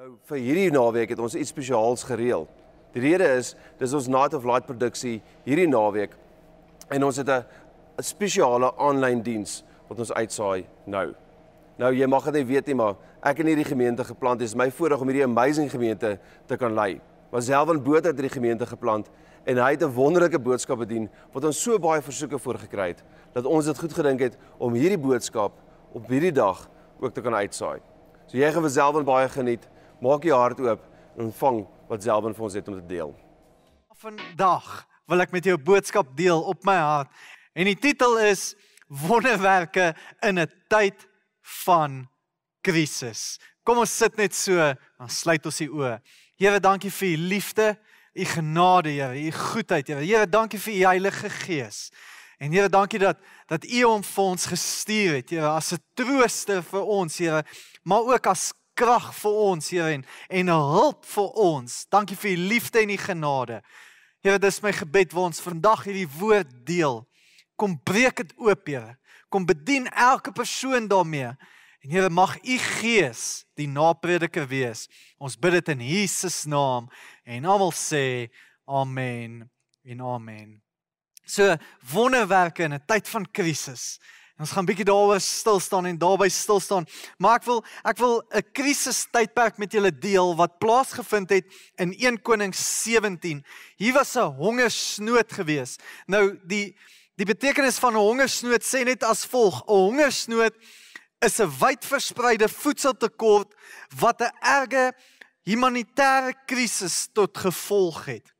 Nou vir hierdie naweek het ons iets spesiaals gereël. Die rede is dis ons Night of Light produksie hierdie naweek en ons het 'n spesiale aanlyn diens wat ons uitsaai nou. Nou jy mag dit nie weet nie, maar ek in hierdie gemeente geplant is my voorreg om hierdie amazing gemeente te kan lei. Was Selwyn Botha het hierdie gemeente geplant en hy het 'n wonderlike boodskap bedien wat ons so baie versoeke voorgekry het dat ons dit goed gedink het om hierdie boodskap op hierdie dag ook te kan uitsaai. So jy gaan vir Selwyn baie geniet. Maak jou hart oop en ontvang wat Selwyn vir ons het om te deel. Vandag wil ek met jou 'n boodskap deel op my hart en die titel is Wonderwerke in 'n tyd van krisis. Kom ons sit net so, dan sluit ons die oë. Here, dankie vir u liefde, u genade, Here, u goedheid, Here. Here, dankie vir u Heilige Gees. En Here, dankie dat dat u hom vir ons gestuur het, Here, as 'n trooster vir ons, Here, maar ook as krag vir ons, Here, en en hulp vir ons. Dankie vir u liefde en u genade. Here, dis my gebed waar ons vandag hierdie woord deel. Kom breek dit oop, Here. Kom bedien elke persoon daarmee. En Here, mag u Gees die naprediker wees. Ons bid dit in Jesus naam en almal sê amen en amen. So wonderwerke in 'n tyd van krisis. Ons gaan bietjie daaroor stil staan en daarby stil staan. Maar ek wil ek wil 'n krisis tydperk met julle deel wat plaasgevind het in 1 Konings 17. Hier was 'n hongersnood gewees. Nou die die betekenis van 'n hongersnood sê net as volg: 'n Hongersnood is 'n wyd verspreide voedseltekort wat 'n erge humanitêre krisis tot gevolg het.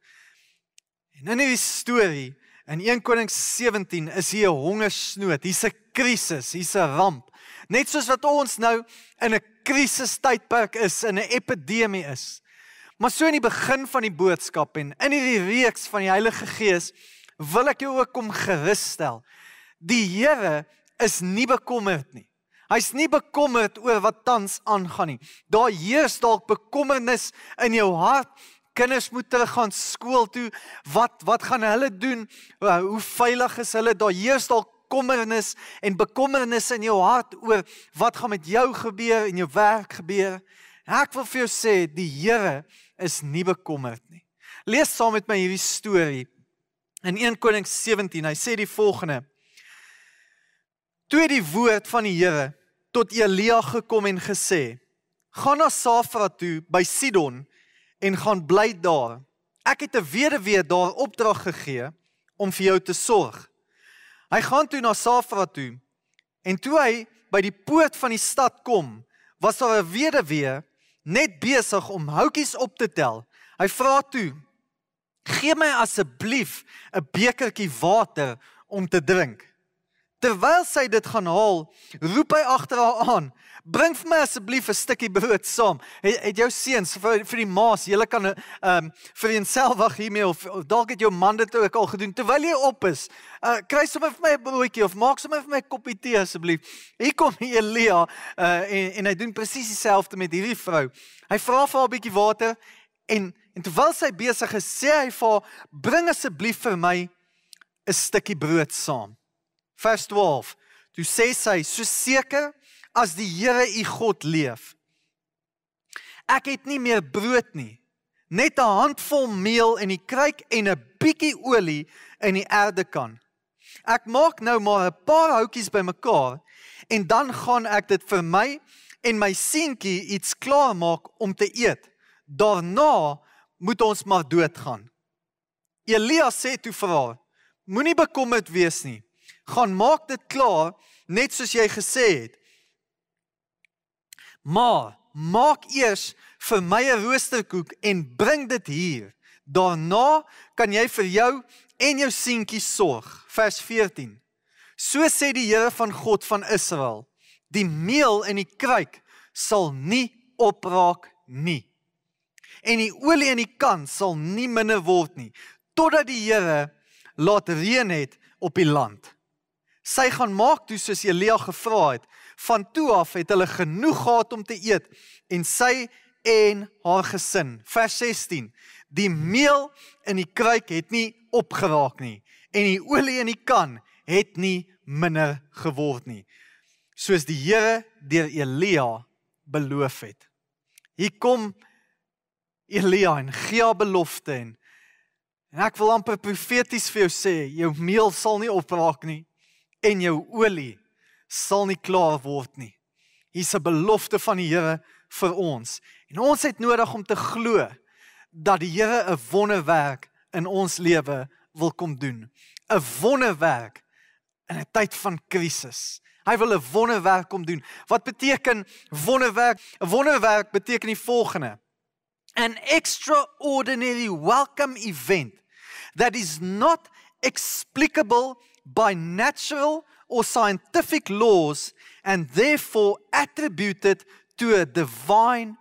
En in hierdie storie in 1 Konings 17 is hier 'n hongersnood, hier's 'n krisis, hier's 'n ramp. Net soos wat ons nou in 'n krisistydperk is, in 'n epidemie is. Maar so in die begin van die boodskap en in hierdie reeks van die Heilige Gees wil ek jou ook kom gerus stel. Die Here is nie bekommerd nie. Hy's nie bekommerd oor wat tans aangaan nie. Daar heers dalk bekommernis in jou hart. Kinders moet teruggaan skool toe. Wat wat gaan hulle doen? Hoe veilig is hulle? Daar heers dalk kommernis en bekommernis in jou hart oor wat gaan met jou gebeur en jou werk gebeur. Ek wil vir jou sê die Here is nie bekommerd nie. Lees saam met my hierdie storie in 1 Konings 17. Hy sê die volgende: Toe die woord van die Here tot Elia gekom en gesê: "Gaan na Safra toe by Sidon en gaan bly daar. Ek het 'n weduwee daar opdrag gegee om vir jou te sorg." Hy gaan toe na Safra toe en toe hy by die poort van die stad kom, was daar 'n weduwee net besig om houtjies op te tel. Hy vra toe: "Gee my asseblief 'n bekertjie water om te drink." Terwyl sy dit gaan haal, roep hy agter haar aan: "Bring vir my asseblief 'n stukkie brood saam." Het, het jou seuns vir vir die ma's, julle kan ehm um, vir jouself wag hiermee of, of dalk het jou man dit ook al gedoen terwyl jy op is. Uh kry sommer vir my 'n broodjie of maak sommer vir my 'n koppie tee asseblief. Hier kom Elia uh en en hy doen presies dieselfde met hierdie vrou. Hy vra vir haar 'n bietjie water en en terwyl sy besig is, sê hy vir haar: "Bring asseblief vir my 'n stukkie brood saam." Vers 12. Toe sê sy: "So seker as die Here u God leef, ek het nie meer brood nie, net 'n handvol meel in die kruik en 'n bietjie olie in die erde kan. Ek maak nou maar 'n paar houtjies bymekaar en dan gaan ek dit vir my en my seentjie iets klaar maak om te eet. Daarna moet ons maar doodgaan." Elia sê toe vir haar: Moenie bekommerd wees nie gaan maak dit klaar net soos jy gesê het. Maar maak eers vir my 'n roosterkoek en bring dit hier. Daarna kan jy vir jou en jou seentjie sorg. Vers 14. So sê die Here van God van Israel: Die meel in die kruik sal nie opraak nie. En die olie in die kan sal nie minder word nie totdat die Here laat reën het op die land. Sy gaan maak toe soos Elia gevra het. Van toe af het hulle genoeg gehad om te eet en sy en haar gesin. Vers 16. Die meel in die kruik het nie opgeraak nie en die olie in die kan het nie minder geword nie. Soos die Here deur Elia beloof het. Hier kom Elia en gee haar belofte en en ek wil amper profeties vir jou sê, jou meel sal nie opraak nie en jou olie sal nie klaar word nie. Hier's 'n belofte van die Here vir ons. En ons het nodig om te glo dat die Here 'n wonderwerk in ons lewe wil kom doen. 'n Wonderwerk in 'n tyd van krisis. Hy wil 'n wonderwerk kom doen. Wat beteken wonderwerk? 'n Wonderwerk beteken die volgende: An extraordinary welcome event that is not explicable by natural or scientific laws and therefore attributed to a divine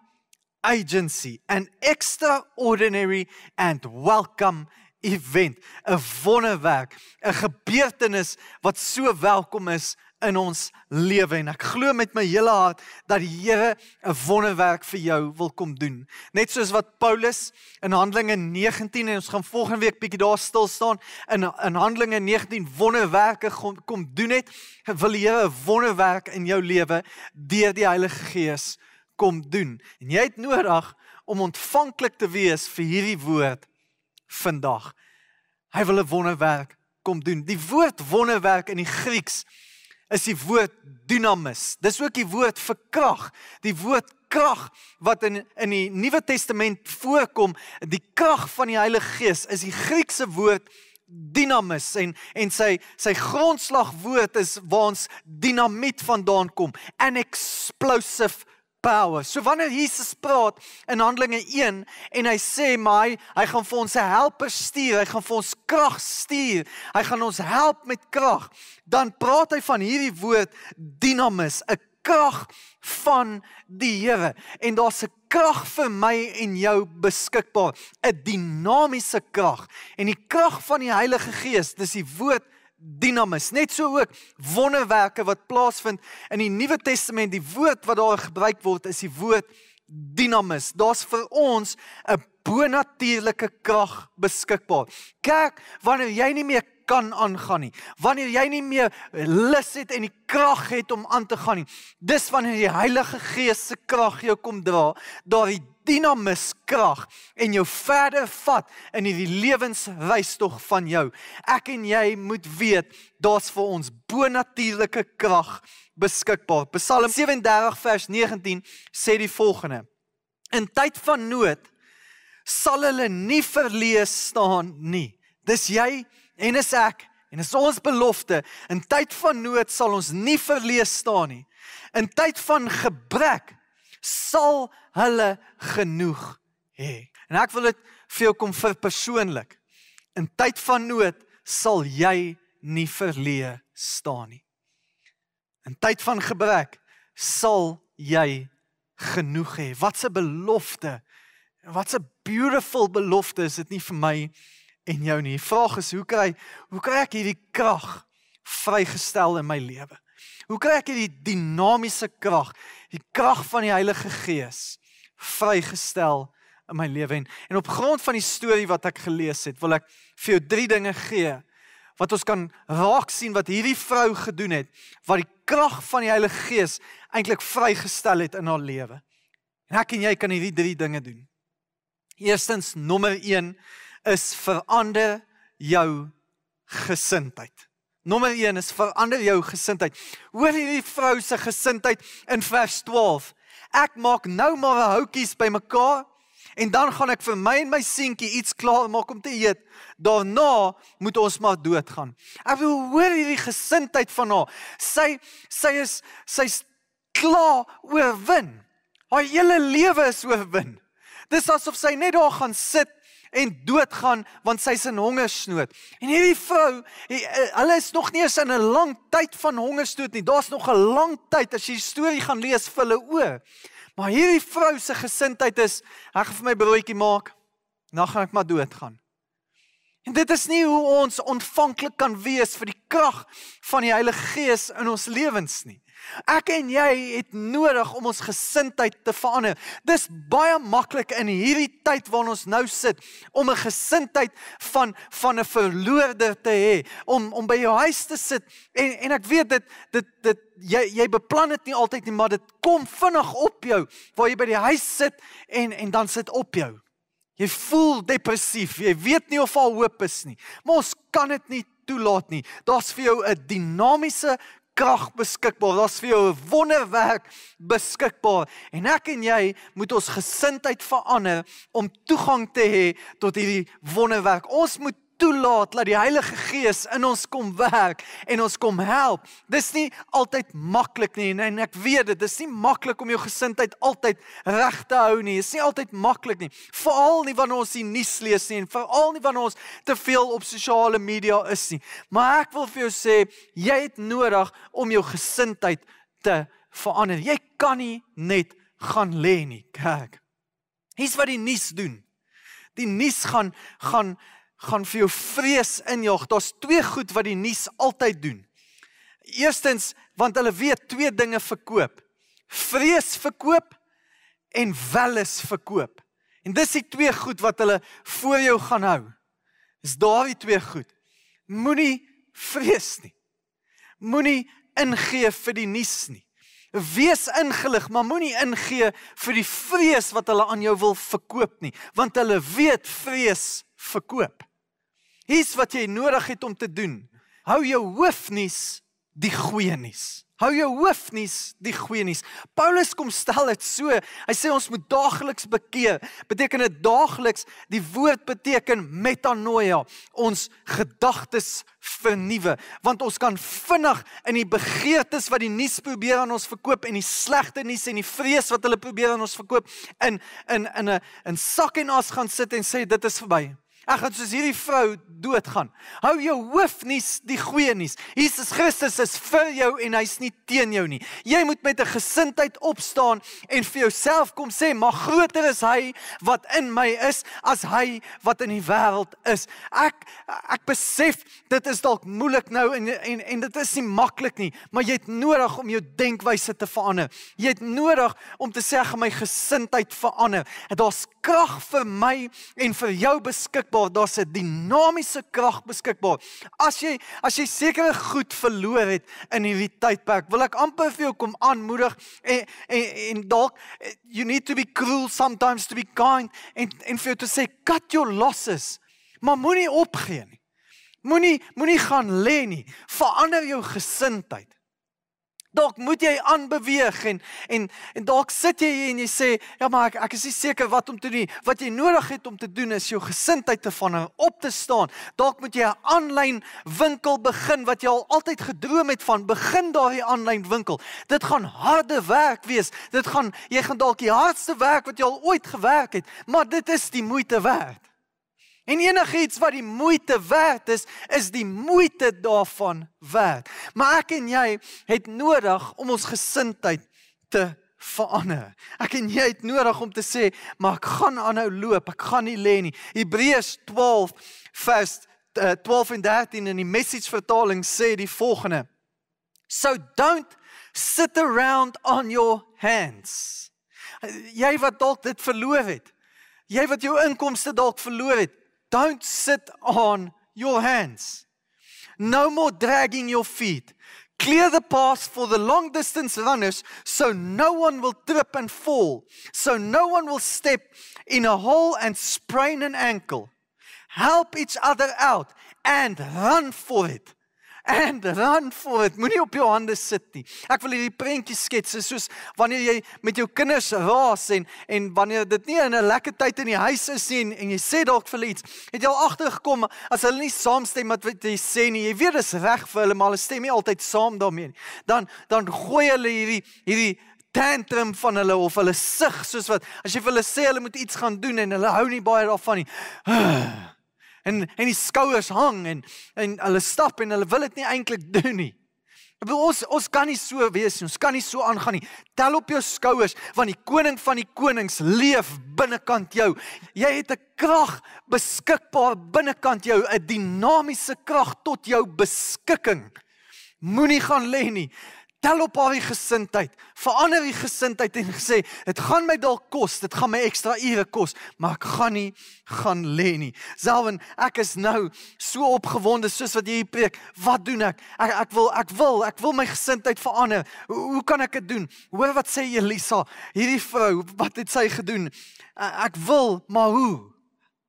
agency, an extraordinary and welcome event, 'n wonderwerk, 'n gebeurtenis wat so welkom is in ons lewe en ek glo met my hele hart dat die Here 'n wonderwerk vir jou wil kom doen. Net soos wat Paulus in Handelinge 19 en ons gaan volgende week bietjie daar stil staan in in Handelinge 19 wonderwerke kom, kom doen het, wil die Here 'n wonderwerk in jou lewe deur die Heilige Gees kom doen. En jy het nodig om ontvanklik te wees vir hierdie woord vandag. Hy wil 'n wonderwerk kom doen. Die woord wonderwerk in die Grieks is die woord dynamis. Dis ook die woord vir krag. Die woord krag wat in in die Nuwe Testament voorkom, die krag van die Heilige Gees is die Griekse woord dynamis en en sy sy grondslagwoord is waar ons dinamiet vandaan kom, an explosive power. So wanneer Jesus praat in Handelinge 1 en hy sê maar hy, hy gaan vir ons 'n helper stuur, hy gaan vir ons krag stuur, hy gaan ons help met krag, dan praat hy van hierdie woord dynamis, 'n krag van die Here. En daar's 'n krag vir my en jou beskikbaar, 'n dinamiese krag. En die krag van die Heilige Gees, dis die woord dinamis. Net so ook wonderwerke wat plaasvind in die Nuwe Testament. Die woord wat daar gebruik word is die woord dinamis. Daar's vir ons 'n bonatuurlike krag beskikbaar. Kyk, wanneer jy nie meer kan aangaan nie. Wanneer jy nie meer lus het en die krag het om aan te gaan nie. Dis wanneer die Heilige Gees se krag jou kom dra, daardie dinamis krag en jou verder vat in hierdie lewensreistog van jou. Ek en jy moet weet daar's vir ons bonatuurlike krag beskikbaar. Psalm 37 vers 19 sê die volgende: In tyd van nood sal hulle nie verlees staan nie. Dis jy en is ek en is ons belofte. In tyd van nood sal ons nie verlees staan nie. In tyd van gebrek sal hulle genoeg hê. En ek wil dit vir jou kom vir persoonlik. In tyd van nood sal jy nie verleë staan nie. In tyd van gebrek sal jy genoeg hê. Wat 'n belofte. Wat 'n beautiful belofte is dit nie vir my en jou nie. Die vraag is hoe kry hoe kry ek hierdie krag vrygestel in my lewe? Hoe kry ek hierdie dinamiese krag, die krag van die Heilige Gees vrygestel in my lewe en en op grond van die storie wat ek gelees het, wil ek vir jou drie dinge gee wat ons kan raak sien wat hierdie vrou gedoen het wat die krag van die Heilige Gees eintlik vrygestel het in haar lewe. En ek en jy kan hierdie drie dinge doen. Eerstens nommer 1 is verander jou gesindheid. Nommer 1 is verander jou gesindheid. Hoor hierdie vrou se gesindheid in vers 12. Ek maak nou maar 'n houtjies bymekaar en dan gaan ek vir my en my seentjie iets klaar maak om te eet. Daarna moet ons maar doodgaan. Ek wil hoor hierdie gesindheid van haar. Sy sy is sy's klaar oorwin. Haar hele lewe is oorwin. Dis asof sy net daar gaan sit en doodgaan want sy's in hongersnood. En hierdie vrou, eh, hulle is nog nie eens in 'n lang tyd van hongersnood nie. Daar's nog 'n lang tyd as jy die storie gaan lees vir hulle oë. Maar hierdie vrou se gesindheid is, ek gaan vir my broodjie maak, dan gaan ek maar doodgaan. En dit is nie hoe ons ontvanklik kan wees vir die krag van die Heilige Gees in ons lewens nie. Ek en jy het nodig om ons gesindheid te verander. Dis baie maklik in hierdie tyd waarin ons nou sit om 'n gesindheid van van 'n verloorder te hê, om om by jou huis te sit en en ek weet dit dit dit jy jy beplan dit nie altyd nie, maar dit kom vinnig op jou waar jy by die huis sit en en dan sit op jou. Jy voel depressief. Jy weet nie of al hoop is nie. Maar ons kan dit nie toelaat nie. Daar's vir jou 'n dinamiese krag beskikbaar. Daar's vir jou 'n wonderwerk beskikbaar. En ek en jy moet ons gesindheid verander om toegang te hê tot hierdie wonderwerk. Ons moet toelaat dat die Heilige Gees in ons kom werk en ons kom help. Dis nie altyd maklik nie en ek weet dit, dis nie maklik om jou gesindheid altyd reg te hou nie. Dit is nie altyd maklik nie. Veral nie wanneer ons die nuus lees nie en veral nie wanneer ons te veel op sosiale media is nie. Maar ek wil vir jou sê, jy het nodig om jou gesindheid te verander. Jy kan nie net gaan lê nie. Kyk. Hier's wat die nuus doen. Die nuus gaan gaan gaan vir jou vrees injag. Daar's twee goed wat die nuus altyd doen. Eerstens, want hulle weet twee dinge verkoop. Vrees verkoop en welis verkoop. En dis die twee goed wat hulle voor jou gaan hou. Is daardie twee goed. Moenie vrees nie. Moenie ingee vir die nuus nie. Wees ingelig, maar moenie ingee vir die vrees wat hulle aan jou wil verkoop nie, want hulle weet vrees verkoop. Hier's wat jy nodig het om te doen. Hou jou hoofnuus die goeie nuus. Hou jou hoofnuus die goeie nuus. Paulus kom stel dit so. Hy sê ons moet daagliks bekeer. Beteken dit daagliks? Die woord beteken metanoia, ons gedagtes vernuwe, want ons kan vinnig in die begeertes wat die nuus probeer aan ons verkoop en die slegte nuus en die vrees wat hulle probeer aan ons verkoop in in in 'n in sak en as gaan sit en sê dit is verby. Ek gaan soos hierdie vrou doodgaan. Hou jou hoof nuus die goeie nuus. Jesus Christus is vir jou en hy's nie teen jou nie. Jy moet met 'n gesindheid opstaan en vir jouself kom sê, "Maar groter is hy wat in my is as hy wat in die wêreld is." Ek ek besef dit is dalk moeilik nou en en en dit is nie maklik nie, maar jy het nodig om jou denkwyse te verander. Jy het nodig om te sê, "My gesindheid verander." Daar's krag vir my en vir jou beskikbaar beskikbaar, daar's 'n dinamiese krag beskikbaar. As jy as jy sekere goed verloor het in hierdie tydperk, wil ek amper vir jou kom aanmoedig en en, en dalk you need to be cruel sometimes to be kind en en vir jou te sê cut your losses. Maar moenie opgee nie. Moenie moenie gaan lê nie. Verander jou gesindheid. Dalk moet jy aanbeweeg en en en dalk sit jy hier en jy sê ja maar ek ek is nie seker wat om te doen. Wat jy nodig het om te doen is jou gesindheid te van op te staan. Dalk moet jy 'n aanlyn winkel begin wat jy al altyd gedroom het van. Begin daardie aanlyn winkel. Dit gaan harde werk wees. Dit gaan jy gaan dalk die hardste werk wat jy al ooit gewerk het, maar dit is die moeite werd. En enigiets wat die moeite werd is, is die moeite daarvan werd. Maar ek en jy het nodig om ons gesindheid te verander. Ek en jy het nodig om te sê, maar ek gaan aanhou loop, ek gaan nie lê nie. Hebreërs 12 vers 12 eh, en 13 in die message vertaling sê die volgende. So don't sit around on your hands. Jy wat dalk dit verloor het. Jy wat jou inkomste dalk verloor het. Don't sit on your hands. No more dragging your feet. Clear the path for the long distance runners so no one will trip and fall, so no one will step in a hole and sprain an ankle. Help each other out and run for it. And run for it. Moenie op jou hande sit nie. Ek wil hierdie prentjie skets soos wanneer jy met jou kinders raas en en wanneer dit nie 'n lekker tyd in die huis is nie en, en jy sê dalk vir iets, het jy al agtergekom as hulle nie saamstem met wat jy sê nie. Jy weet dis reg vir hulle, maar hulle stem nie altyd saam daarmee nie. Dan dan gooi hulle hierdie hierdie tantrum van hulle of hulle sug soos wat as jy vir hulle sê hulle moet iets gaan doen en hulle hou nie baie daarvan nie. en en die skouers hang en en hulle stap en hulle wil dit nie eintlik doen nie. Ek bedoel ons ons kan nie so wees nie. Ons kan nie so aangaan nie. Tel op jou skouers want die koning van die konings leef binnekant jou. Jy het 'n krag beskikbaar binnekant jou, 'n dinamiese krag tot jou beskikking. Moenie gaan lê nie. Tel op haar gesindheid, verander die gesindheid en gesê, dit gaan my dalk kos, dit gaan my ekstra ure kos, maar ek gaan nie gaan lê nie. Selwen, ek is nou so opgewonde soos wat jy hier preek. Wat doen ek? Ek ek wil ek wil ek wil my gesindheid verander. Hoe, hoe kan ek dit doen? Hoor wat sê Elisa, hierdie vrou, wat het sy gedoen? Ek wil, maar hoe?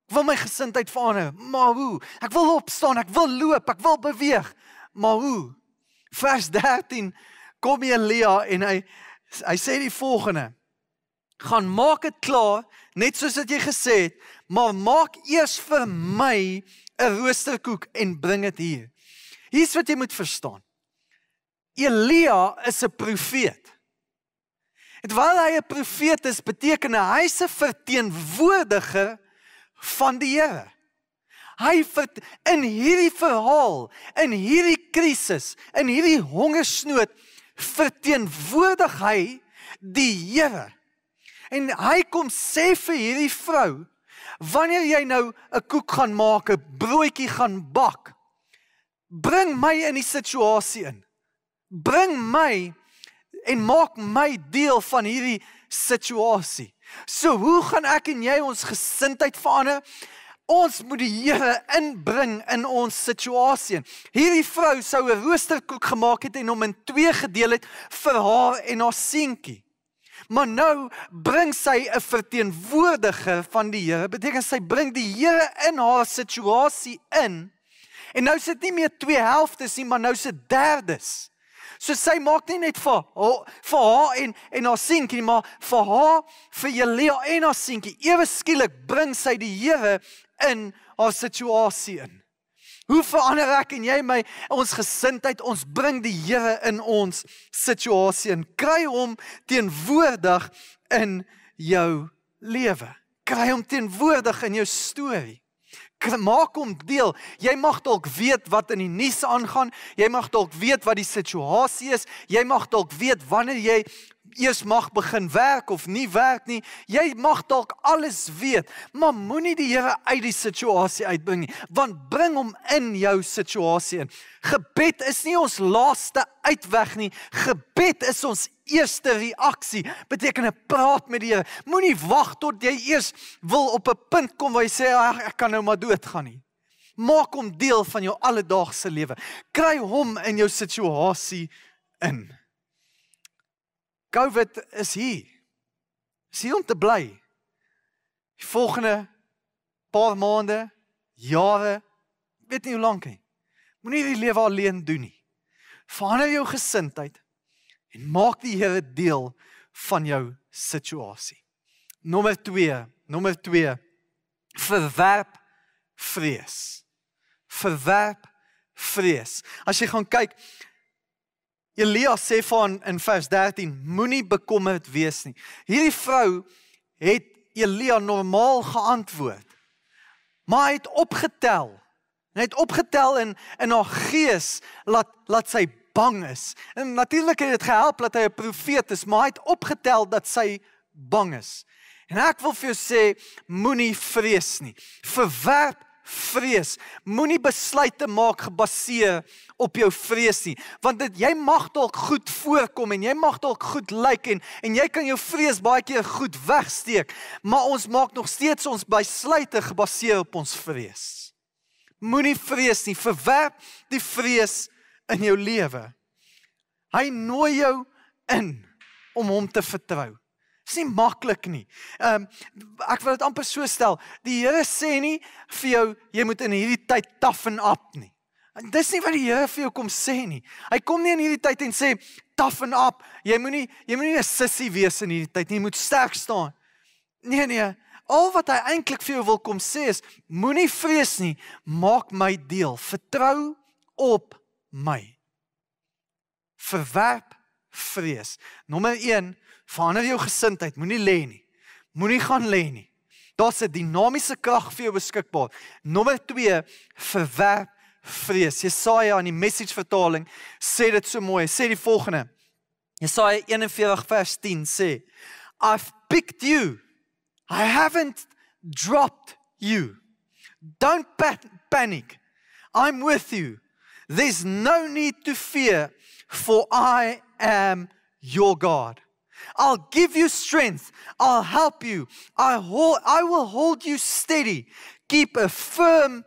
Ek wil my gesindheid verander, maar hoe? Ek wil opstaan, ek wil loop, ek wil beweeg, maar hoe? Vers 13 kom Elia en hy hy sê die volgende: gaan maak dit klaar net soos wat jy gesê het, maar maak eers vir my 'n roosterkoek en bring dit hier. Hier's wat jy moet verstaan. Elia is 'n profeet. En terwyl hy 'n profeet is, beteken hy 'n verteenwoordiger van die Here. Hy vert, in hierdie verhaal, in hierdie krisis, in hierdie hongersnood verteenwoordig hy die Here. En hy kom sê vir hierdie vrou, wanneer jy nou 'n koek gaan maak, 'n broodjie gaan bak, bring my in die situasie in. Bring my en maak my deel van hierdie situasie. So hoe gaan ek en jy ons gesindheid verander? Ons moet die Here inbring in ons situasie. Hierdie vrou sou 'n roosterkoek gemaak het en hom in twee gedeel het vir haar en haar seentjie. Maar nou bring sy 'n verteenwoordiger van die Here. Beteken sy bring die Here in haar situasie in. En nou sit nie meer twee helftes nie, maar nou sit derdes. So sy maak nie net vir haar, vir haar en en haar seentjie, maar vir haar, vir Jelia en haar seentjie. Ewe skielik bring sy die Here in haar situasie in. Hoe verander ek en jy my ons gesindheid ons bring die Here in ons situasie en kry hom teenwoordig in jou lewe. Kry hom teenwoordig in jou storie. Maak hom deel. Jy mag dalk weet wat in die nuus aangaan. Jy mag dalk weet wat die situasie is. Jy mag dalk weet wanneer jy eers mag begin werk of nie werk nie. Jy mag dalk alles weet, maar moenie die Here uit die situasie uitbring nie, want bring hom in jou situasie in. Gebed is nie ons laaste uitweg nie. Gebed is ons eerste reaksie. Beteken 'n praat met die Here. Moenie wag tot jy eers wil op 'n punt kom waar jy sê ag ek kan nou maar doodgaan nie. Maak hom deel van jou alledaagse lewe. Kry hom in jou situasie in. COVID is hier. Is hier om te bly. Die volgende paar maande, jare, weet nie hoe lank nie. Moenie die lewe alleen doen nie. Verander jou gesindheid en maak die Here deel van jou situasie. Nommer 2, nommer 2. Verwerp vrees. Verwerp vrees. As jy gaan kyk, Elia sê van in vers 13 moenie bekommerd wees nie. Hierdie vrou het Elia normaal geantwoord. Maar hy het opgetel. Hy het opgetel in in haar gees laat laat sy bang is. En natuurlik het dit gehelp dat hy 'n profeet is, maar hy het opgetel dat sy bang is. En ek wil vir jou sê moenie vrees nie. Verwerp vrees. Moenie besluite maak gebaseer op jou vrees nie, want dit jy mag dalk goed voorkom en jy mag dalk goed lyk en en jy kan jou vrees baie keer goed wegsteek, maar ons maak nog steeds ons besluite gebaseer op ons vrees. Moenie vrees nie, verwerp die vrees in jou lewe. Hy nooi jou in om hom te vertrou. Dis nie maklik nie. Ehm um, ek wil dit amper so stel. Die Here sê nie vir jou jy moet in hierdie tyd toughen up nie. En dis nie wat die Here vir jou kom sê nie. Hy kom nie in hierdie tyd en sê toughen up. Jy moenie jy moenie 'n sissie wees in hierdie tyd nie. Jy moet sterk staan. Nee nee. Al wat hy eintlik vir jou wil kom sê is moenie vrees nie. Maak my deel. Vertrou op my. Verwerp vrees. Nommer 1 Verander jou gesindheid, moenie lê nie. Moenie gaan lê nie. Daar's 'n dinamiese krag vir jou beskikbaar. Nommer 2, verwerp vrees. Jesaja in die Message vertaling sê dit so mooi. Sê die volgende. Jesaja 41 vers 10 sê, I've picked you. I haven't dropped you. Don't panic. I'm with you. There's no need to fear for I am your God. I'll give you strength. I'll help you. I hold, I will hold you steady. Keep a firm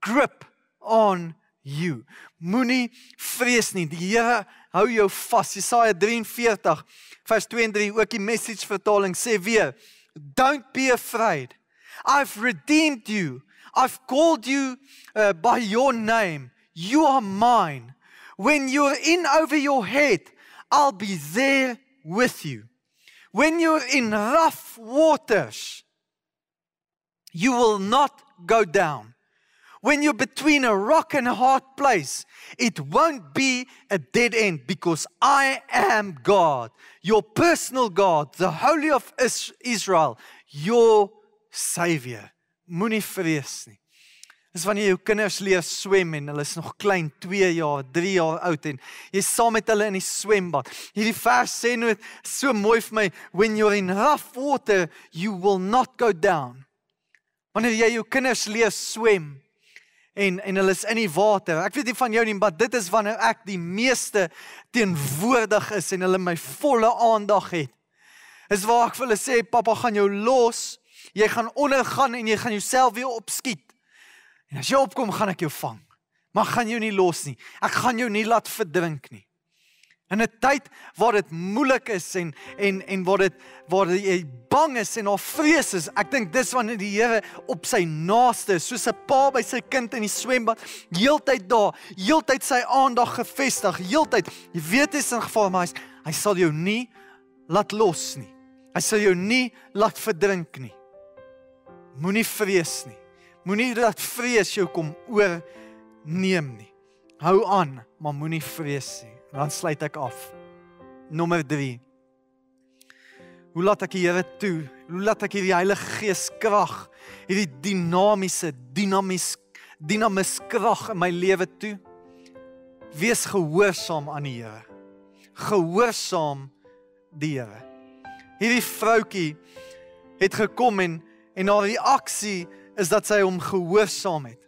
grip on you. Moenie vrees nie. Die Here hou jou vas. Jesaja 43 vers 2 en 3 ook die message vertaling sê weer, don't be afraid. I've redeemed you. I've called you uh, by your name. You are mine. When you're in over your head, I'll be there with you. When you're in rough waters, you will not go down. When you're between a rock and a hard place, it won't be a dead end because I am God, your personal God, the Holy of Israel, your Savior. Moenie vrees nie. Dis wanneer jou kinders leer swem en hulle is nog klein, 2 jaar, 3 jaar oud en jy's saam met hulle in die swembad. Hierdie vers sê net so mooi vir my, when you're in rough water, you will not go down. Wanneer jy jou kinders leer swem en en hulle is in die water. Ek weet nie van jou nie, maar dit is wanneer ek die meeste teenwoordig is en hulle my volle aandag het. Is waar ek vir hulle sê, pappa gaan jou los. Jy gaan ondergaan en jy gaan jouself weer opskiet. En as jy opkom, gaan ek jou vang. Maar gaan jou nie los nie. Ek gaan jou nie laat verdrink nie. In 'n tyd waar dit moeilik is en en en waar dit waar jy bang is en of vrees is, ek dink dis wanneer die Here op sy naaste, soos 'n pa by sy kind in die swembad, heeltyd daar, heeltyd sy aandag gefestig, heeltyd. Jy weet is in geval maar hy, hy sal jou nie laat los nie. Hy sal jou nie laat verdrink nie. Moenie vrees nie. Moenie dat vrees jou kom oorneem nie. Hou aan, maar moenie vrees nie. Dan sluit ek af. Nommer 3. Hoe laat ek die Here toe? Hoe laat ek hierdie Heilige Gees krag, hierdie dinamiese, dinamies, dinamis krag in my lewe toe? Wees gehoorsaam aan die Here. Gehoorsaam die Here. Hierdie vroutkie het gekom en en haar reaksie is dat sy hom gehoorsaam het.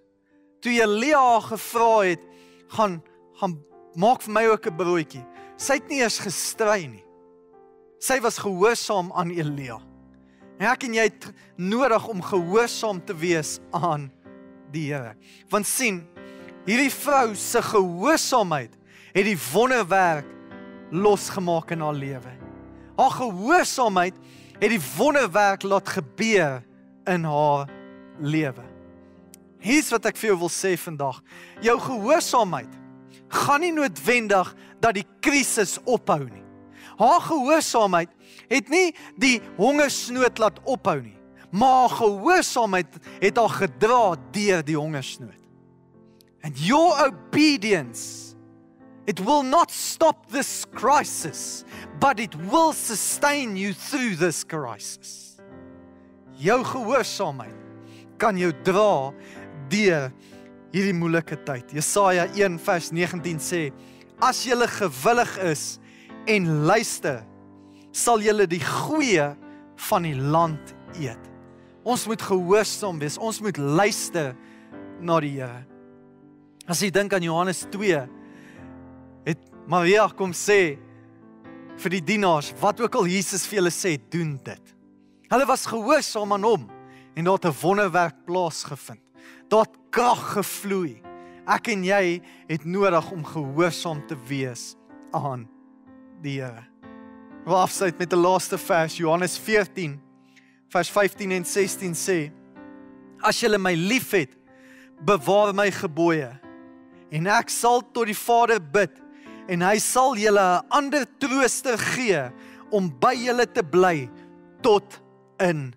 Toe Elia gevra het, gaan gaan maak vir my ook 'n broodjie. Sy het nie eens gestry nie. Sy was gehoorsaam aan Elia. En ek en jy het nodig om gehoorsaam te wees aan die Here. Want sien, hierdie vrou se gehoorsaamheid het die wonderwerk losgemaak in haar lewe. Haar gehoorsaamheid het die wonderwerk laat gebeur in haar lewe. Hier's wat ek vir jou wil sê vandag. Jou gehoorsaamheid gaan nie noodwendig dat die krisis ophou nie. Haar gehoorsaamheid het nie die hongersnood laat ophou nie, maar gehoorsaamheid het haar gedra deur die hongersnood. And your obedience it will not stop this crisis, but it will sustain you through this crisis. Jou gehoorsaamheid kan jou dra deur hierdie moeilike tyd. Jesaja 1 vers 19 sê: As jy gewillig is en luister, sal jy die goeie van die land eet. Ons moet gehoorsaam wees. Ons moet luister na die Here. As jy dink aan Johannes 2, het Maria kom sê vir die dienaars, wat ook al Jesus vir hulle sê, doen dit. Hulle was gehoorsaam aan hom en daar het 'n wonderwerk plaasgevind. Daar het krag gevloei. Ek en jy het nodig om gehoorsaam te wees aan die Here. Wil afsluit met 'n laaste vers Johannes 14 vers 15 en 16 sê: As julle my liefhet, bewaar my gebooie en ek sal tot die Vader bid en hy sal julle 'n ander trooster gee om by julle te bly tot in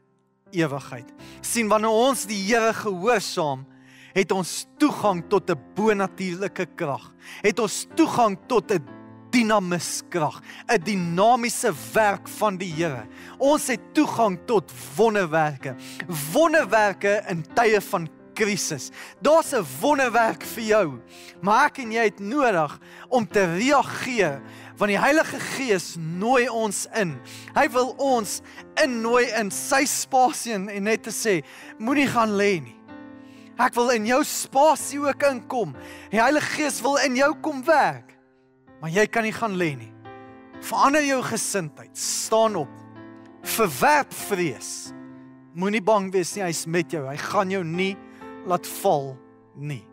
ewigheid. sien wanneer ons die Here gehoorsaam, het ons toegang tot 'n bonatuurlike krag. Het ons toegang tot 'n dinamis krag, 'n dinamiese werk van die Here. Ons het toegang tot wonderwerke. Wonderwerke in tye van krisis. Daar's 'n wonderwerk vir jou, maar ek en jy het nodig om te reageer want die Heilige Gees nooi ons in. Hy wil ons innooi in sy spasie en net te sê, moenie gaan lê nie. Ek wil in jou spasie ook inkom. Die Heilige Gees wil in jou kom werk. Maar jy kan nie gaan lê nie. Verander jou gesindheid. Staan op. Verwerp vrees. Moenie bang wees nie, hy's met jou. Hy gaan jou nie laat val nie.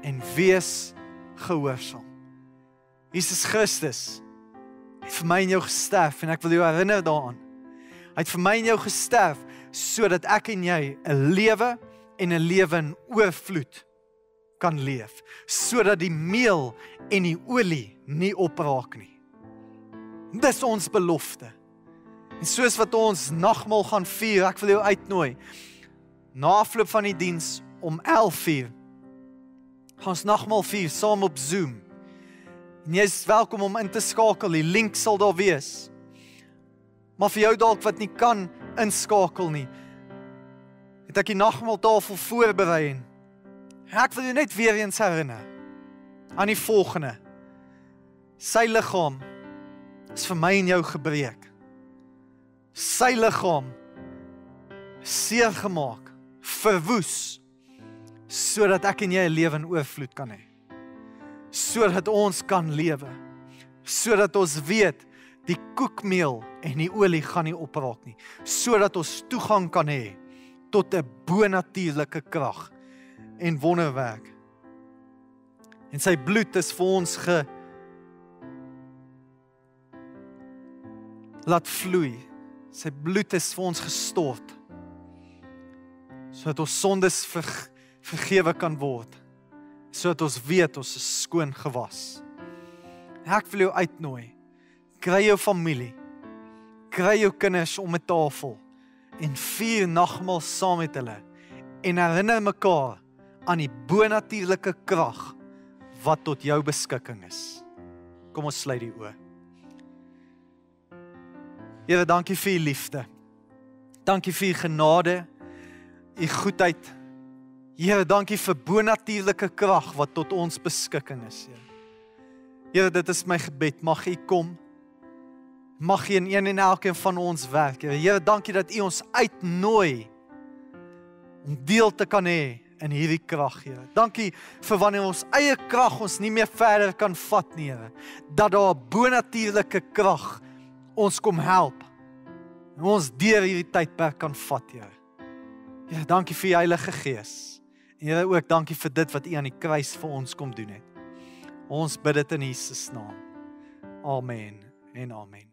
En wees gehoorsaam. Jesus Christus het vir my en jou gesterf en ek wil jou herinner daaraan. Hy het vir my en jou gesterf sodat ek en jy 'n lewe en 'n lewe in oorvloed kan leef, sodat die meel en die olie nie opraak nie. Dis ons belofte. En soos wat ons nagmaal gaan vier, ek wil jou uitnooi na afloop van die diens om 11:00 gaan ons nagmaal vier saam op Zoom. En jy is welkom om in te skakel. Die link sal daar wees. Maar vir jou dalk wat nie kan inskakel nie, het ek die nagmaaltafel voorberei en ek wil jou net weer eens herinner aan die volgende. Sy liggaam is vir my en jou gebreek. Sy liggaam seer gemaak, verwoes sodat ek en jy 'n lewe in oorvloed kan hê. Sodat ons kan lewe. Sodat ons weet die koekmeel en die olie gaan nie opraak nie. Sodat ons toegang kan hê tot 'n bonatuurlike krag en wonderwerk. En sy bloed is vir ons ge laat vloei. Sy bloed is vir ons gestort sodat ons sondes vergeef vergewe kan word sodat ons weet ons is skoon gewas. Ek wil jou uitnooi. Kry jou familie. Kry jou kinders om 'n tafel en vier nagmaal saam met hulle en herinner mekaar aan die bonatuurlike krag wat tot jou beskikking is. Kom ons sluit die oë. Here, dankie vir u liefde. Dankie vir u genade, u goedheid Here, dankie vir bonatuurlike krag wat tot ons beskikking is, Here. Here, dit is my gebed, mag U kom. Mag U in een en elkeen van ons werk, Here. Here, dankie dat U ons uitnooi om deel te kan hê in hierdie krag, Here. Dankie vir wanneer ons eie krag ons nie meer verder kan vat nie, Here. Dat daar bonatuurlike krag ons kom help. En ons deur hierdie tydperk kan vat, Here. Here, dankie vir die Heilige Gees. Here ook dankie vir dit wat U aan die kruis vir ons kom doen het. Ons bid dit in Jesus naam. Amen en amen.